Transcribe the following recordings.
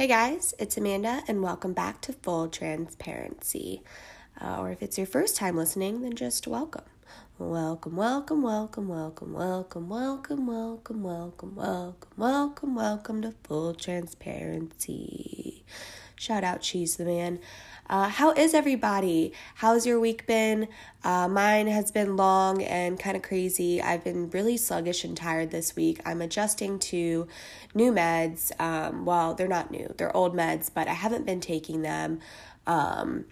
Hey guys, it's Amanda, and welcome back to Full Transparency. Uh, or if it's your first time listening, then just welcome. Welcome, welcome, welcome, welcome, welcome, welcome, welcome, welcome, welcome, welcome, welcome to Full Transparency. Shout out Cheese the Man. Uh, how is everybody? How's your week been? Uh, mine has been long and kind of crazy. I've been really sluggish and tired this week. I'm adjusting to new meds. Um, well, they're not new, they're old meds, but I haven't been taking them. Um,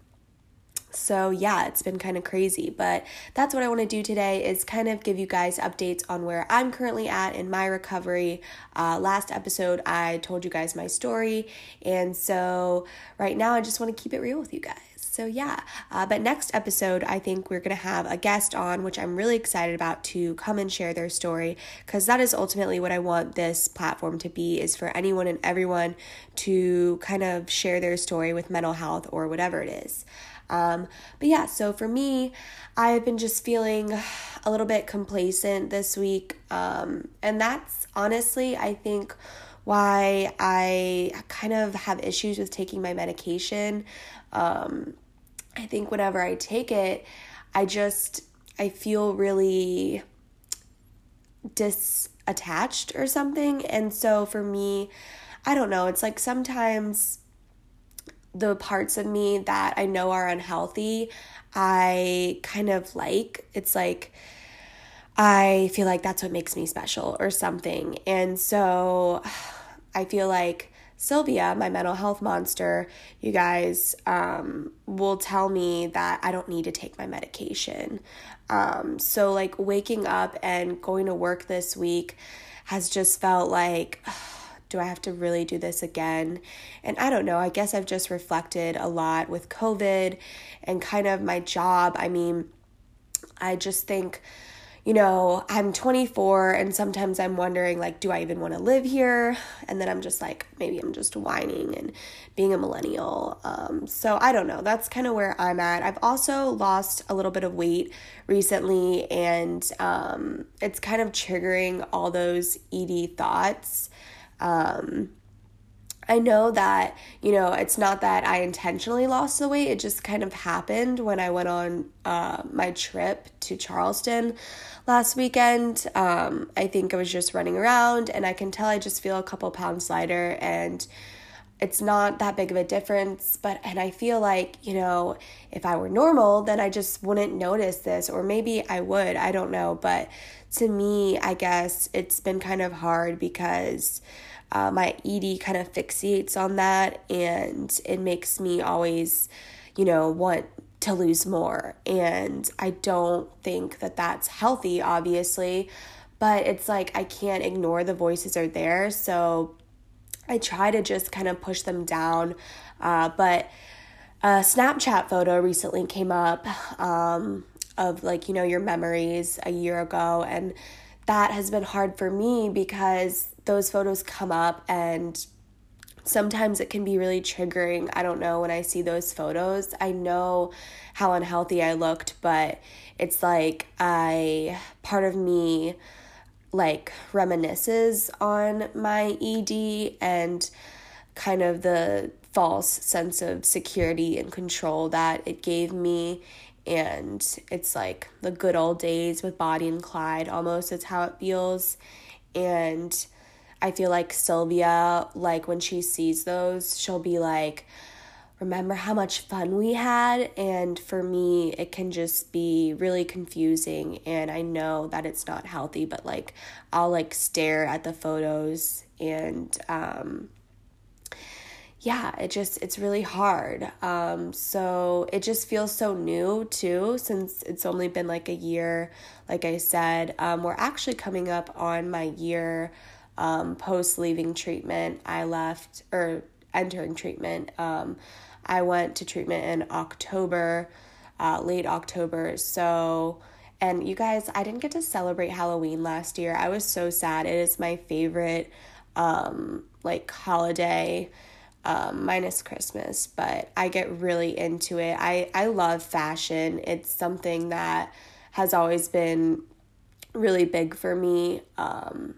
so yeah it's been kind of crazy but that's what i want to do today is kind of give you guys updates on where i'm currently at in my recovery. Uh, last episode i told you guys my story and so right now i just want to keep it real with you guys. So yeah uh, but next episode i think we're going to have a guest on which i'm really excited about to come and share their story because that is ultimately what i want this platform to be is for anyone and everyone to kind of share their story with mental health or whatever it is um, but yeah, so for me, I've been just feeling a little bit complacent this week. Um, and that's honestly, I think, why I kind of have issues with taking my medication. Um, I think whenever I take it, I just I feel really disattached or something. And so for me, I don't know, it's like sometimes the parts of me that I know are unhealthy, I kind of like. It's like I feel like that's what makes me special or something. And so I feel like Sylvia, my mental health monster, you guys um, will tell me that I don't need to take my medication. Um, so, like, waking up and going to work this week has just felt like do I have to really do this again? And I don't know. I guess I've just reflected a lot with COVID and kind of my job. I mean, I just think, you know, I'm 24 and sometimes I'm wondering, like, do I even want to live here? And then I'm just like, maybe I'm just whining and being a millennial. Um, so I don't know. That's kind of where I'm at. I've also lost a little bit of weight recently and um, it's kind of triggering all those ED thoughts. Um, I know that, you know, it's not that I intentionally lost the weight. It just kind of happened when I went on uh, my trip to Charleston last weekend. Um, I think I was just running around and I can tell I just feel a couple pounds lighter and it's not that big of a difference. But, and I feel like, you know, if I were normal, then I just wouldn't notice this, or maybe I would. I don't know. But to me, I guess it's been kind of hard because uh, my ED kind of fixates on that and it makes me always, you know, want to lose more. And I don't think that that's healthy, obviously, but it's like I can't ignore the voices are there. So I try to just kind of push them down. Uh, but a Snapchat photo recently came up um, of like, you know, your memories a year ago. And that has been hard for me because those photos come up and sometimes it can be really triggering. I don't know when I see those photos. I know how unhealthy I looked, but it's like I part of me like reminisces on my ED and kind of the false sense of security and control that it gave me and it's like the good old days with Bonnie and Clyde almost it's how it feels and I feel like Sylvia, like when she sees those, she'll be like, remember how much fun we had? And for me, it can just be really confusing. And I know that it's not healthy, but like I'll like stare at the photos and, um, yeah, it just it's really hard. Um, so it just feels so new too, since it's only been like a year. Like I said, um, we're actually coming up on my year um, post leaving treatment, I left or entering treatment. Um, I went to treatment in October, uh, late October. So, and you guys, I didn't get to celebrate Halloween last year. I was so sad. It is my favorite, um, like holiday. Um, minus Christmas, but I get really into it. I, I love fashion. It's something that has always been really big for me. Um,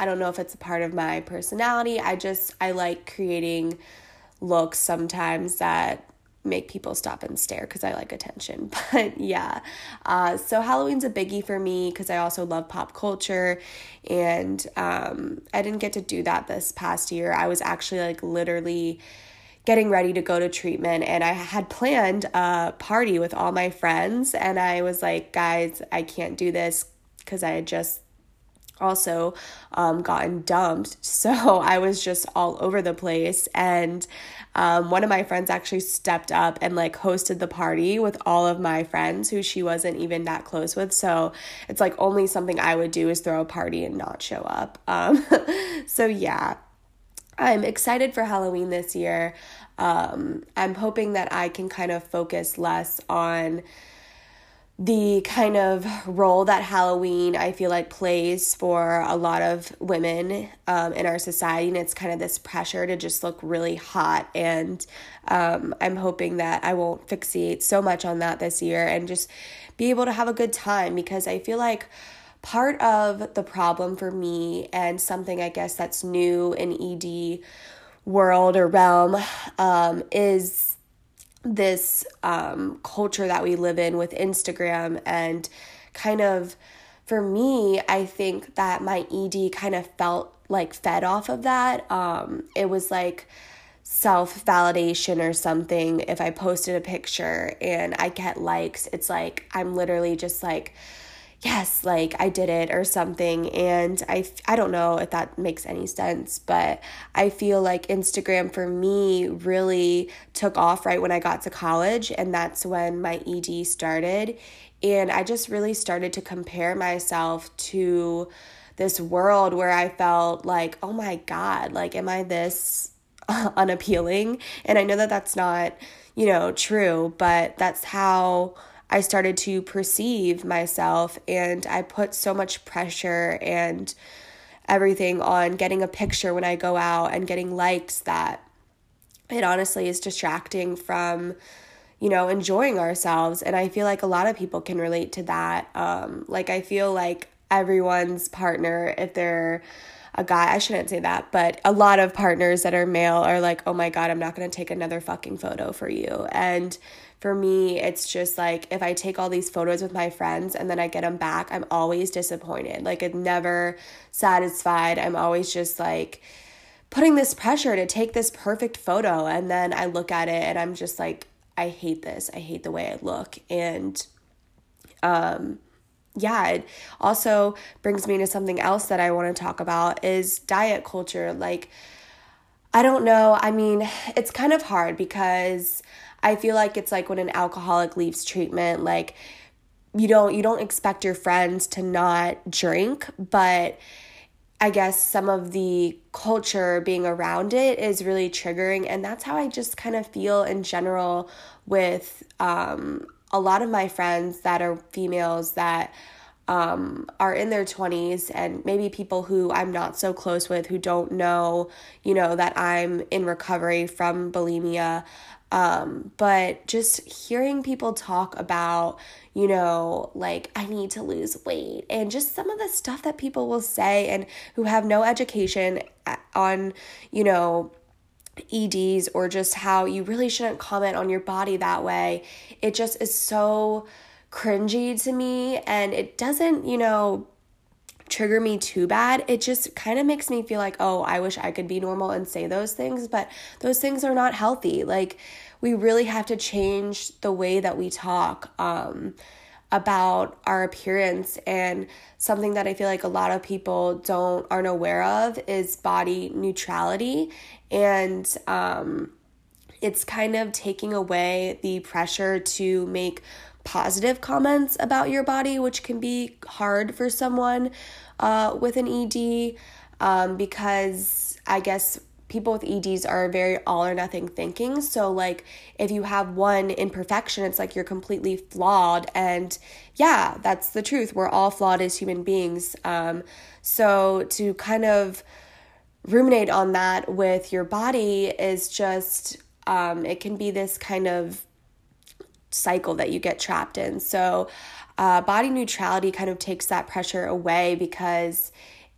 I don't know if it's a part of my personality. I just, I like creating looks sometimes that make people stop and stare because I like attention. But yeah, uh, so Halloween's a biggie for me because I also love pop culture. And um, I didn't get to do that this past year. I was actually like literally getting ready to go to treatment and I had planned a party with all my friends and I was like, guys, I can't do this because I had just also um, gotten dumped. So I was just all over the place. And um, one of my friends actually stepped up and like hosted the party with all of my friends who she wasn't even that close with. So it's like only something I would do is throw a party and not show up. Um, so yeah. I'm excited for Halloween this year. Um, I'm hoping that I can kind of focus less on the kind of role that Halloween I feel like plays for a lot of women um, in our society, and it's kind of this pressure to just look really hot. And um, I'm hoping that I won't fixate so much on that this year and just be able to have a good time because I feel like part of the problem for me and something I guess that's new in ED world or realm um, is this um, culture that we live in with Instagram and kind of for me, I think that my ED kind of felt like fed off of that. Um, it was like self validation or something. If I posted a picture and I get likes, it's like I'm literally just like, yes, like I did it or something. And I, I don't know if that makes any sense, but I feel like Instagram for me really took off right when I got to college. And that's when my ED started. And I just really started to compare myself to this world where I felt like, oh my God, like, am I this unappealing? And I know that that's not, you know, true, but that's how I started to perceive myself and I put so much pressure and everything on getting a picture when I go out and getting likes that it honestly is distracting from you know enjoying ourselves. And i feel like a lot of people can relate to that. Um like i feel like everyone's partner if they're a guy i shouldn't say that but a lot of partners that are male are like oh my god i'm not going to take another fucking photo for you. And for me, it's just like if I take all these photos with my friends and then I get them back, I'm always disappointed. Like, I'm never satisfied. I'm always just like putting this pressure to take this perfect photo. And then I look at it and I'm just like, I hate this. I hate the way I look. And, um, yeah, it also brings me to something else that I want to talk about is diet culture. Like, I don't know. I mean, it's kind of hard because I feel like it's like when an alcoholic leaves treatment, like you don't you don't expect your friends to not drink, but I guess some of the culture being around it is really triggering and that's how I just kind of feel in general with um, a lot of my friends that are females that um, are in their 20s and maybe people who I'm not so close with who don't know, you know, that I'm in recovery from bulimia. Um, but just hearing people talk about, you know, like, I need to lose weight, and just some of the stuff that people will say and who have no education on, you know, EDs or just how you really shouldn't comment on your body that way. It just is so cringy to me, and it doesn't, you know, trigger me too bad. It just kind of makes me feel like, oh, I wish I could be normal and say those things, but those things are not healthy. Like, we really have to change the way that we talk um, about our appearance. And something that I feel like a lot of people don't aren't aware of is body neutrality. And um, it's kind of taking away the pressure to make positive comments about your body, which can be hard for someone uh, with an ED um, because I guess people with EDs are very all or nothing thinking. So, like, if you have one imperfection, it's like you're completely flawed. And yeah, that's the truth. We're all flawed as human beings. Um, so, to kind of ruminate on that with your body is just, um, it can be this kind of cycle that you get trapped in. So, uh, body neutrality kind of takes that pressure away because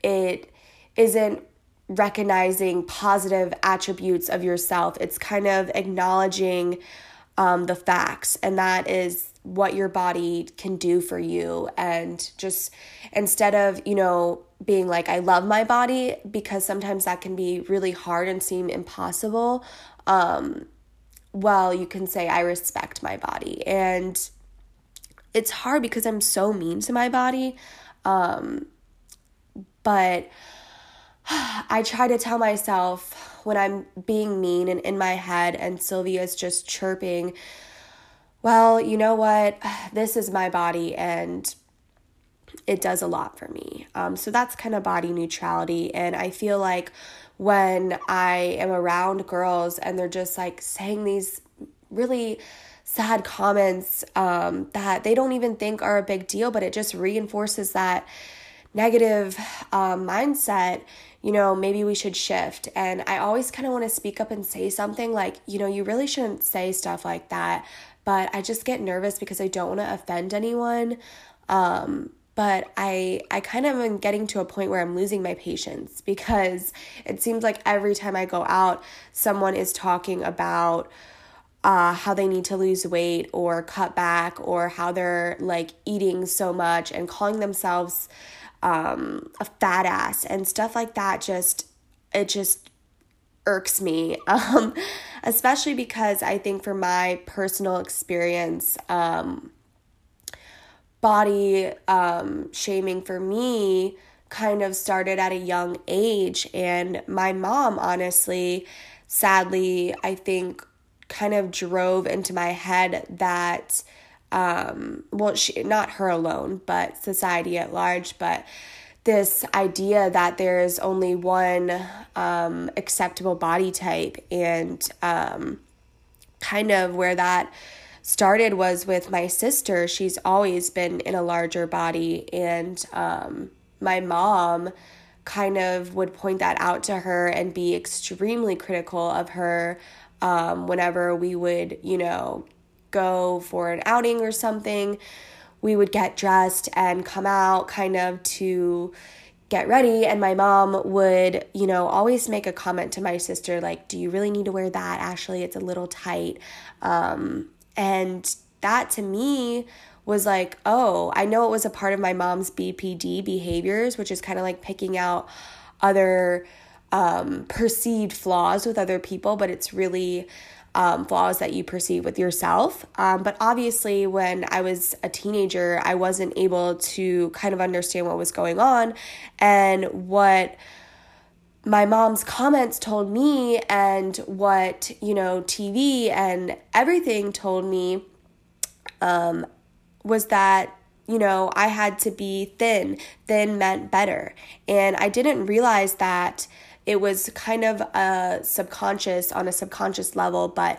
it isn't recognizing positive attributes of yourself. It's kind of acknowledging um, the facts, and that is what your body can do for you. And just instead of, you know, being like, I love my body, because sometimes that can be really hard and seem impossible. Um, well, you can say, I respect my body. And it's hard because I'm so mean to my body. Um, but I try to tell myself when I'm being mean and in my head, and Sylvia's just chirping, well, you know what? This is my body, and it does a lot for me. Um, so that's kind of body neutrality. And I feel like when I am around girls and they're just like saying these really sad comments um, that they don't even think are a big deal, but it just reinforces that negative um, mindset you know, maybe we should shift. And I always kind of want to speak up and say something like, you know, you really shouldn't say stuff like that. But I just get nervous because I don't want to offend anyone. Um, but I I kind of am getting to a point where I'm losing my patience because it seems like every time I go out, someone is talking about uh, how they need to lose weight or cut back or how they're like eating so much and calling themselves um, a fat ass and stuff like that just it just irks me. Um, especially because i think for my personal experience um, body um, shaming for me kind of started at a young age. And my mom honestly sadly i think kind of drove into my head that um, well, she, not her alone, but society at large, but this idea that there's only one um, acceptable body type and um, kind of where that started was with my sister. She's always been in a larger body, and um, my mom kind of would point that out to her and be extremely critical of her um, whenever we would, you know, go for an outing or something, we would get dressed and come out kind of to get ready and my mom would you know always make a comment to my sister like do you really need to wear that? Ashley it's a little tight. Um, and that to me was like oh i know it was a part of my mom's bpd behaviors which is kind of like picking out other um, perceived flaws with other people but it's really um, flaws that you perceive with yourself. Um, but obviously, when I was a teenager, I wasn't able to kind of understand what was going on and what my mom's comments told me and what, you know, TV and everything told me um, was that you know, I had to be thin. Thin meant better. And I didn't realize that it was kind of a subconscious on a subconscious level, but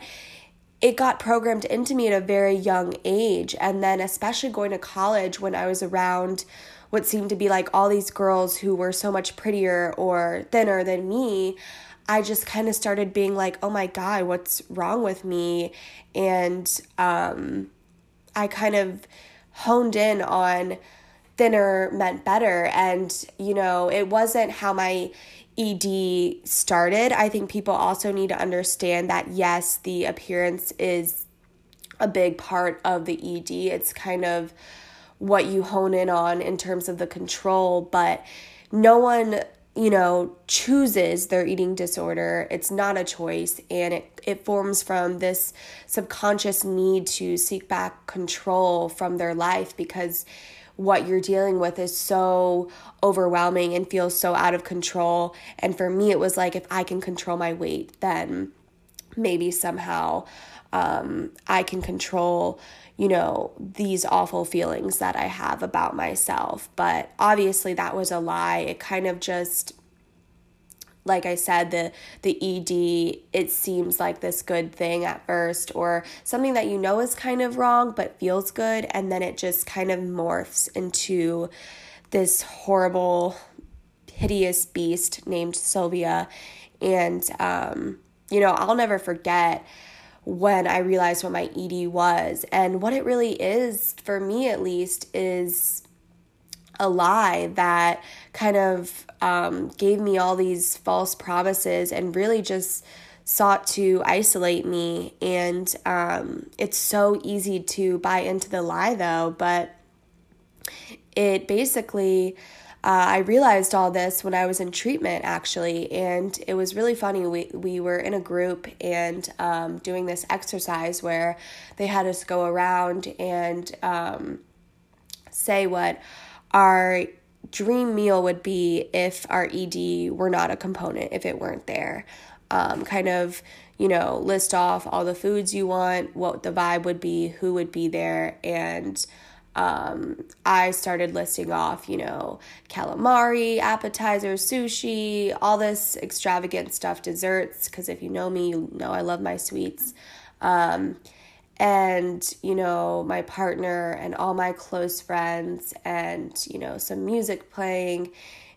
it got programmed into me at a very young age. And then, especially going to college when I was around what seemed to be like all these girls who were so much prettier or thinner than me, I just kind of started being like, oh my God, what's wrong with me? And um, I kind of honed in on thinner meant better. And, you know, it wasn't how my ED started, I think people also need to understand that yes, the appearance is a big part of the ED. It's kind of what you hone in on in terms of the control, but no one, you know, chooses their eating disorder. It's not a choice and it it forms from this subconscious need to seek back control from their life because what you're dealing with is so overwhelming and feels so out of control. And for me, it was like if I can control my weight, then maybe somehow um, I can control, you know, these awful feelings that I have about myself. But obviously, that was a lie. It kind of just like I said, the the ED, it seems like this good thing at first, or something that you know is kind of wrong but feels good, and then it just kind of morphs into this horrible, hideous beast named Sylvia. And um, you know, I'll never forget when I realized what my ED was. And what it really is, for me at least, is a lie that kind of um, gave me all these false promises and really just sought to isolate me. And um, it's so easy to buy into the lie, though, but it basically. Uh, I realized all this when I was in treatment, actually, and it was really funny. We we were in a group and um, doing this exercise where they had us go around and um, say what our dream meal would be if our ED were not a component, if it weren't there. Um, kind of, you know, list off all the foods you want, what the vibe would be, who would be there, and um, I started listing off, you know, calamari, appetizers, sushi, all this extravagant stuff, desserts, because if you know me, you know I love my sweets. Um, and you know my partner and all my close friends and you know some music playing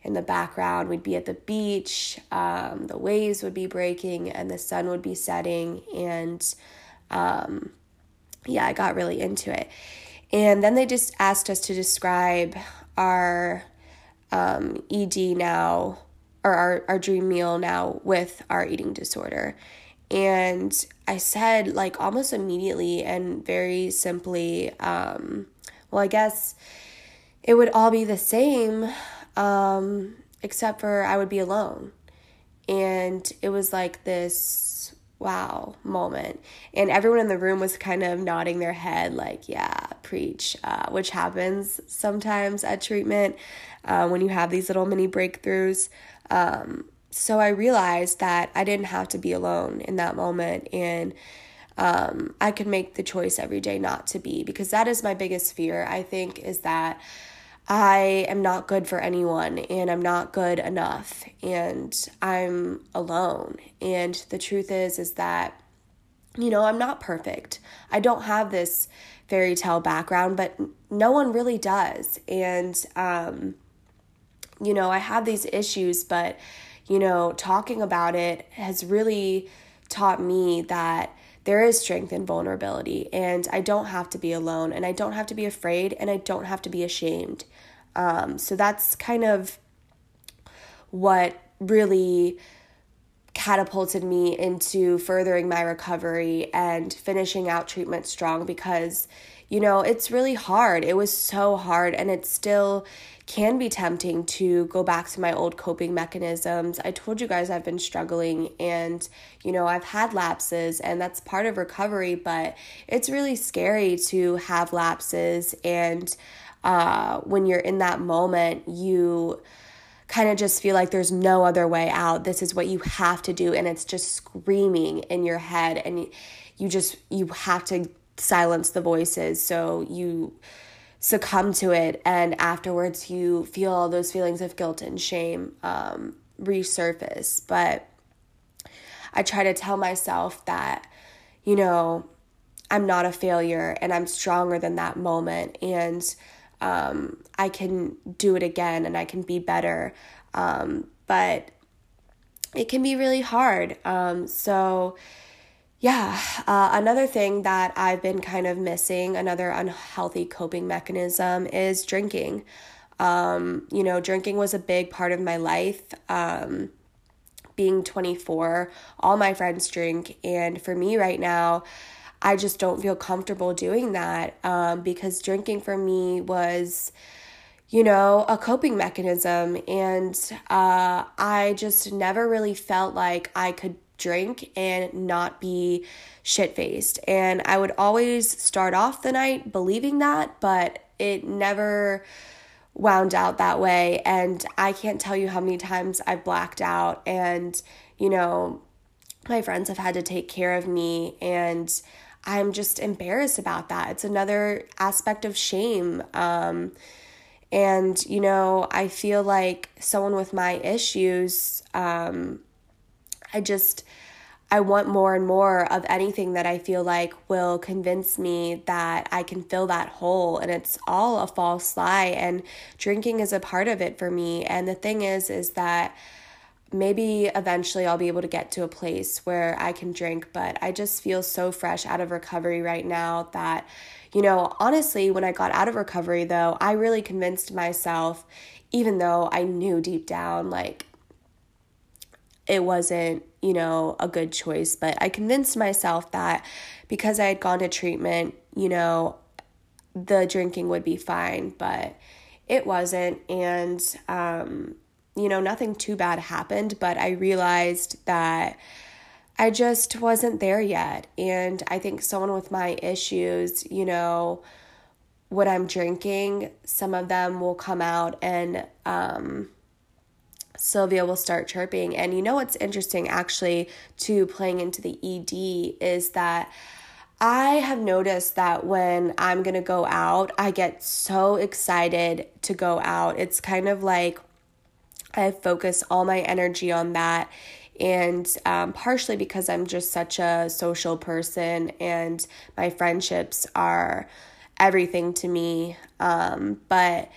in the background we'd be at the beach um, the waves would be breaking and the sun would be setting and um, yeah i got really into it and then they just asked us to describe our um, ed now or our, our dream meal now with our eating disorder and I said, like, almost immediately and very simply, um, well, I guess it would all be the same, um, except for I would be alone. And it was like this wow moment. And everyone in the room was kind of nodding their head, like, yeah, preach, uh, which happens sometimes at treatment uh, when you have these little mini breakthroughs. Um, so I realized that I didn't have to be alone in that moment and um, I could make the choice every day not to be because that is my biggest fear, I think, is that I am not good for anyone and I'm not good enough and I'm alone. And the truth is, is that, you know, I'm not perfect. I don't have this fairy tale background, but no one really does. And, um, you know, I have these issues, but you know, talking about it has really taught me that there is strength in vulnerability and I don't have to be alone and I don't have to be afraid and I don't have to be ashamed. Um, so that's kind of what really catapulted me into furthering my recovery and finishing out treatment strong because you know it's really hard. It was so hard and it's still can be tempting to go back to my old coping mechanisms. I told you guys I've been struggling and, you know, I've had lapses and that's part of recovery, but it's really scary to have lapses. And uh, when you're in that moment, you kind of just feel like there's no other way out. This is what you have to do. And it's just screaming in your head and you just, you have to silence the voices. So you, succumb to it and afterwards you feel all those feelings of guilt and shame um, resurface. But i try to tell myself that you know i'm not a failure and i'm stronger than that moment and um, i can do it again and i can be better. Um, but it can be really hard. Um, so yeah, uh, another thing that I've been kind of missing, another unhealthy coping mechanism, is drinking. Um, you know, drinking was a big part of my life. Um, being 24, all my friends drink, and for me right now, I just don't feel comfortable doing that um, because drinking for me was you know, a coping mechanism. And uh, I just never really felt like I could drink and not be shit faced. And I would always start off the night believing that, but it never wound out that way. And I can't tell you how many times I've blacked out and, you know, my friends have had to take care of me and I'm just embarrassed about that. It's another aspect of shame. Um, and, you know, I feel like someone with my issues, um, I just I want more and more of anything that I feel like will convince me that I can fill that hole and it's all a false lie and drinking is a part of it for me. And the thing is is that maybe eventually I'll be able to get to a place where I can drink, but I just feel so fresh out of recovery right now that, you know, honestly, when I got out of recovery, though, I really convinced myself, even though I knew deep down, like, it wasn't, you know, a good choice, but I convinced myself that because I had gone to treatment, you know, the drinking would be fine, but it wasn't. And, um, you know, nothing too bad happened, but I realized that I just wasn't there yet. And I think someone with my issues, you know, what I'm drinking, some of them will come out and um, Sylvia will start chirping. And you know what's interesting actually to playing into the ED is that I have noticed that when I'm gonna go out, I get so excited to go out. It's kind of like I focus all my energy on that. And um, partially because I'm just such a social person and my friendships are everything to me. Um, but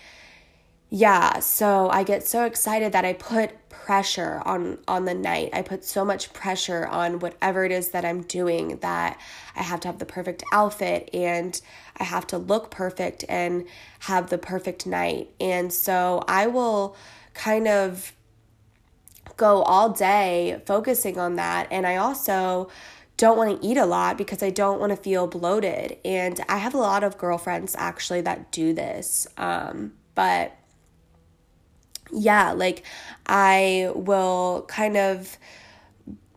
yeah, so I get so excited that I put pressure on on the night. I put so much pressure on whatever it is that I'm doing that I have to have the perfect outfit and I have to look perfect and have the perfect night. And so I will kind of go all day focusing on that. And I also don't want to eat a lot because I don't want to feel bloated. And I have a lot of girlfriends actually that do this. Um, but yeah, like I will kind of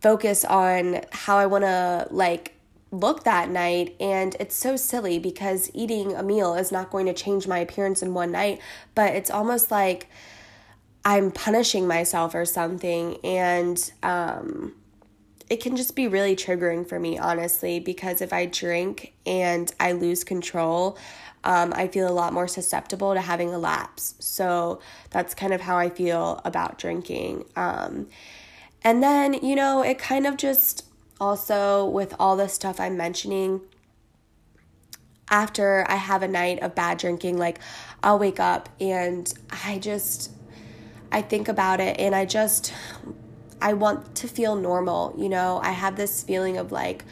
focus on how I want to like look that night and it's so silly because eating a meal is not going to change my appearance in one night, but it's almost like I'm punishing myself or something. And um, it can just be really triggering for me, honestly, because if I drink and I lose control, um, I feel a lot more susceptible to having a lapse. So that's kind of how I feel about drinking. Um, and then, you know, it kind of just also with all the stuff I'm mentioning, after I have a night of bad drinking, like I'll wake up and I just I think about it and I just I want to feel normal, you know. I have this feeling of like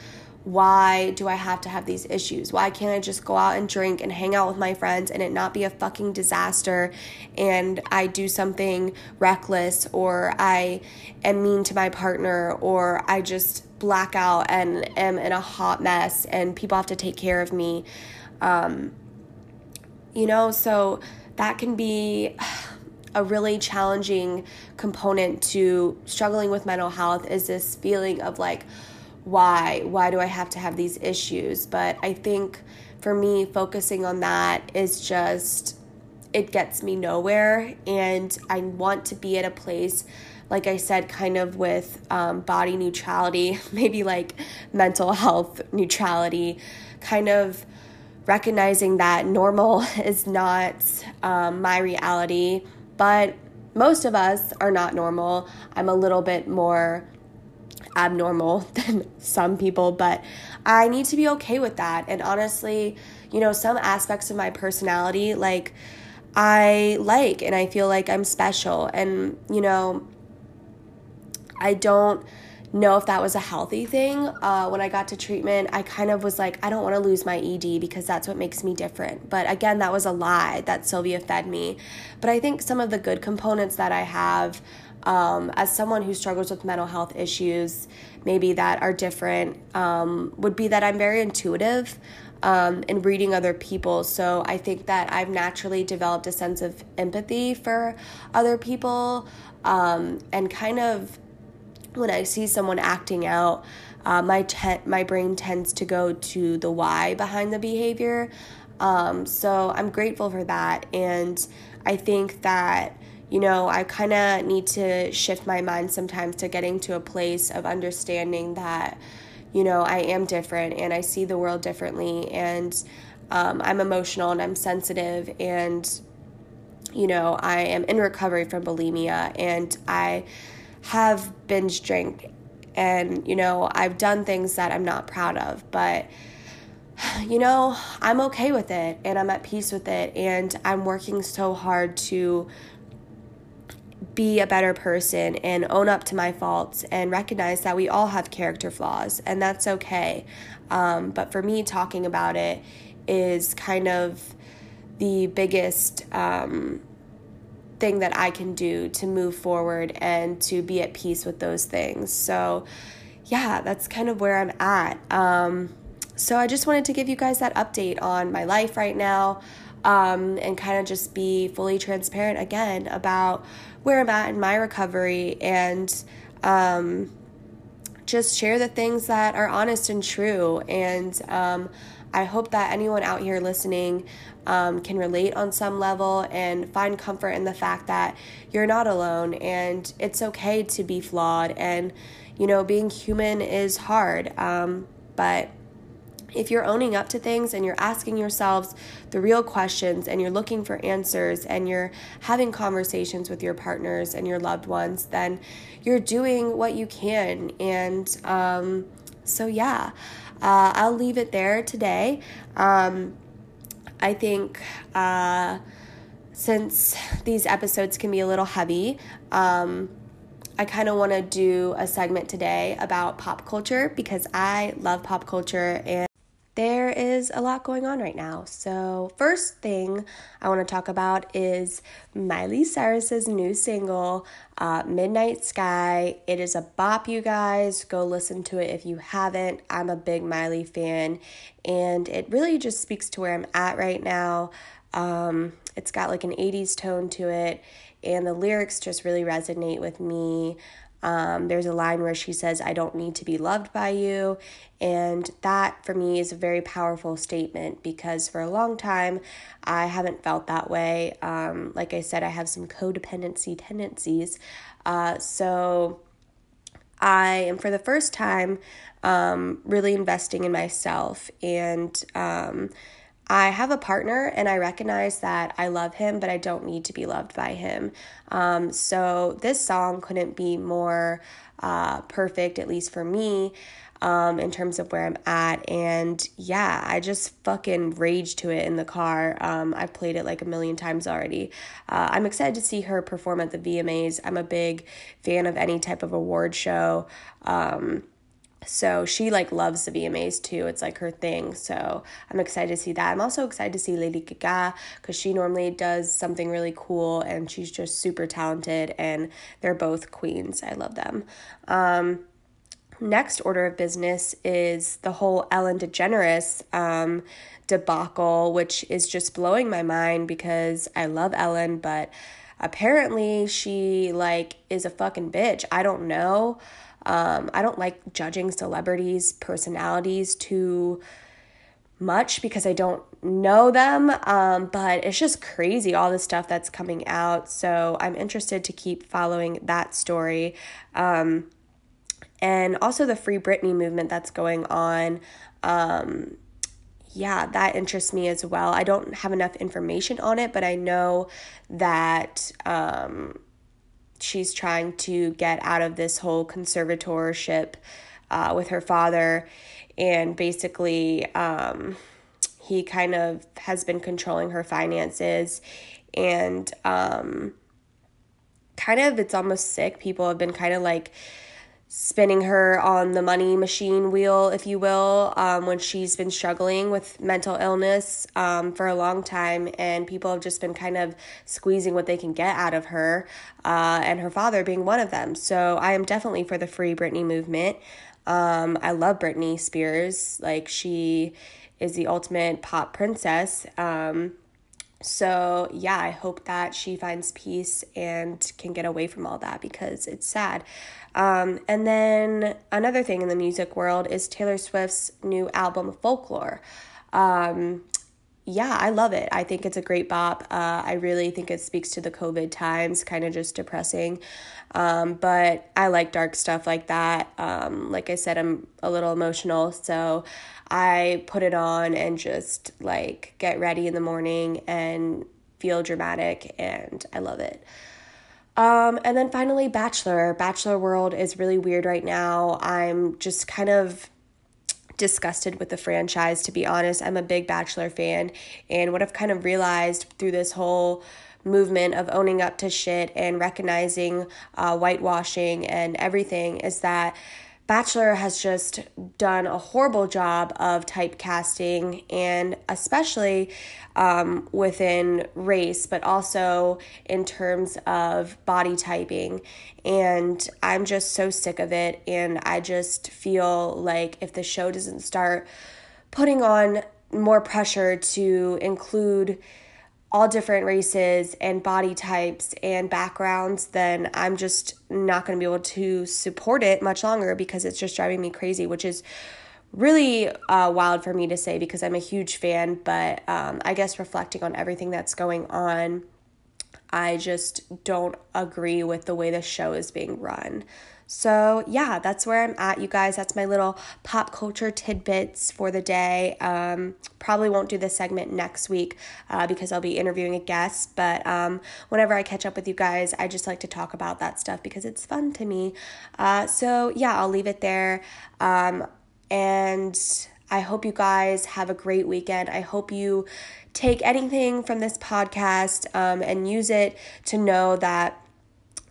why do I have to have these issues? Why can't I just go out and drink and hang out with my friends and it not be a fucking disaster and I do something reckless or I am mean to my partner or I just black out and am in a hot mess and people have to take care of me. Um, you know, so that can be a really challenging component to struggling with mental health is this feeling of like, why? Why do I have to have these issues? But I think for me, focusing on that is just, it gets me nowhere. And I want to be at a place, like I said, kind of with um, body neutrality, maybe like mental health neutrality, kind of recognizing that normal is not um, my reality but most of us are not normal. I'm a little bit more abnormal than some people, but I need to be okay with that. And honestly, you know, some aspects of my personality, like, I like and I feel like I'm special. And, you know, I don't know if that was a healthy thing. Uh, when I got to treatment, I kind of was like, I don't want to lose my ED because that's what makes me different. But again, that was a lie that Sylvia fed me. But I think some of the good components that I have um, as someone who struggles with mental health issues, maybe that are different, um, would be that I'm very intuitive. Um, in reading other people. So I think that I've naturally developed a sense of empathy for other people um, and kind of when I see someone acting out, uh, my te- my brain tends to go to the why behind the behavior. Um, so I'm grateful for that, and I think that you know I kind of need to shift my mind sometimes to getting to a place of understanding that you know I am different and I see the world differently, and um, I'm emotional and I'm sensitive and you know I am in recovery from bulimia and I have binge drank and you know I've done things that I'm not proud of but you know I'm okay with it and I'm at peace with it and I'm working so hard to be a better person and own up to my faults and recognize that we all have character flaws and that's okay. Um, but for me, talking about it is kind of the biggest um, thing that I can do to move forward and to be at peace with those things. So, yeah, that's kind of where I'm at. Um, so, I just wanted to give you guys that update on my life right now um, and kind of just be fully transparent again about where I'm at in my recovery and um, just share the things that are honest and true. And um, I hope that anyone out here listening um, can relate on some level and find comfort in the fact that you're not alone and it's okay to be flawed. And, you know, being human is hard. Um, but if you're owning up to things and you're asking yourselves the real questions and you're looking for answers and you're having conversations with your partners and your loved ones, then you're doing what you can. And um, so, yeah, uh, I'll leave it there today. Um, I think. Uh, since these episodes can be a little heavy, um, I kind of want to do a segment today about pop culture because I love pop culture and there is a lot going on right now. So, first thing I want to talk about is Miley Cyrus's new single, uh, Midnight Sky. It is a bop, you guys. Go listen to it if you haven't. I'm a big Miley fan, and it really just speaks to where I'm at right now. Um, it's got like an 80s tone to it, and the lyrics just really resonate with me. Um, there's a line where she says, I don't need to be loved by you. And that for me is a very powerful statement because for a long time I haven't felt that way. Um, like I said, I have some codependency tendencies. Uh, so I am for the first time um, really investing in myself and um, I have a partner and I recognize that I love him, but I don't need to be loved by him. Um, so this song couldn't be more uh, perfect, at least for me. Um, in terms of where I'm at. And yeah, I just fucking rage to it in the car. Um, I've played it like a million times already. Uh, I'm excited to see her perform at the VMAs. I'm a big fan of any type of award show. Um, so she like loves the VMAs too. It's like her thing. So I'm excited to see that. I'm also excited to see Lady Gaga because she normally does something really cool and she's just super talented and they're both queens. I love them. Um, next order of business is the whole Ellen DeGeneres um, debacle, which is just blowing my mind because I love Ellen, but apparently she like is a fucking bitch. I don't know. Um, I don't like judging celebrities' personalities too much because I don't know them, um, but it's just crazy all the stuff that's coming out. So I'm interested to keep following that story. Um, and also the Free Britney movement that's going on. Um, yeah, that interests me as well. I don't have enough information on it, but I know that um, she's trying to get out of this whole conservatorship uh, with her father. And basically, um, he kind of has been controlling her finances. And um, kind of, it's almost sick. People have been kind of like, spinning her on the money machine wheel, if you will, um, when she's been struggling with mental illness um, for a long time, and people have just been kind of squeezing what they can get out of her, uh, and her father being one of them. So I am definitely for the Free Britney movement. Um, I love Britney Spears. Like, she is the ultimate pop princess. Um, so, yeah, I hope that she finds peace and can get away from all that because it's sad. Um, and then another thing in the music world is Taylor Swift's new album, Folklore. Um, yeah, I love it. I think it's a great bop. Uh, I really think it speaks to the COVID times, kind of just depressing. Um, but I like dark stuff like that. Um, like I said, I'm a little emotional, so I put it on and just like get ready in the morning and feel dramatic, and I love it. Um, and then finally, Bachelor. Bachelor World is really weird right now. I'm just kind of disgusted with the franchise, to be honest. I'm a big Bachelor fan, and what I've kind of realized through this whole movement of owning up to shit and recognizing uh, whitewashing and everything is that Bachelor has just done a horrible job of typecasting, and especially um, within race, but also in terms of body typing. And I'm just so sick of it. And I just feel like if the show doesn't start putting on more pressure to include all different races and body types and backgrounds, then I'm just not going to be able to support it much longer because it's just driving me crazy, which is really uh, wild for me to say because I'm a huge fan. But um, I guess reflecting on everything that's going on, I just don't agree with the way the show is being run. So, yeah, that's where I'm at, you guys. That's my little pop culture tidbits for the day. Um, probably won't do this segment next week uh, because I'll be interviewing a guest, but um, whenever I catch up with you guys, I just like to talk about that stuff because it's fun to me. Uh, so, yeah, I'll leave it there. Um, and I hope you guys have a great weekend. I hope you take anything from this podcast um, and use it to know that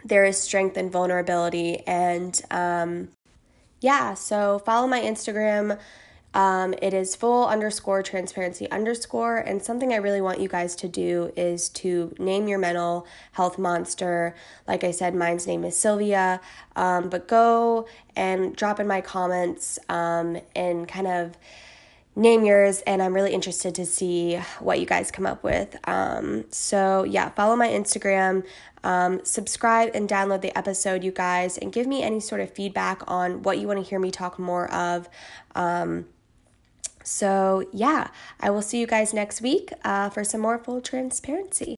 there is strength and vulnerability. And um, yeah, so follow my Instagram. Um, it is full underscore transparency underscore. And something I really want you guys to do is to name your mental health monster. Like I said, mine's name is Sylvia. Um, but go and drop in my comments um, and kind of name yours and i'm really interested to see what you guys come up with. Um, so yeah follow my instagram. Um, subscribe and download the episode you guys and give me any sort of feedback on what you want to hear me talk more of. Um, so yeah i will see you guys next week uh, for some more full transparency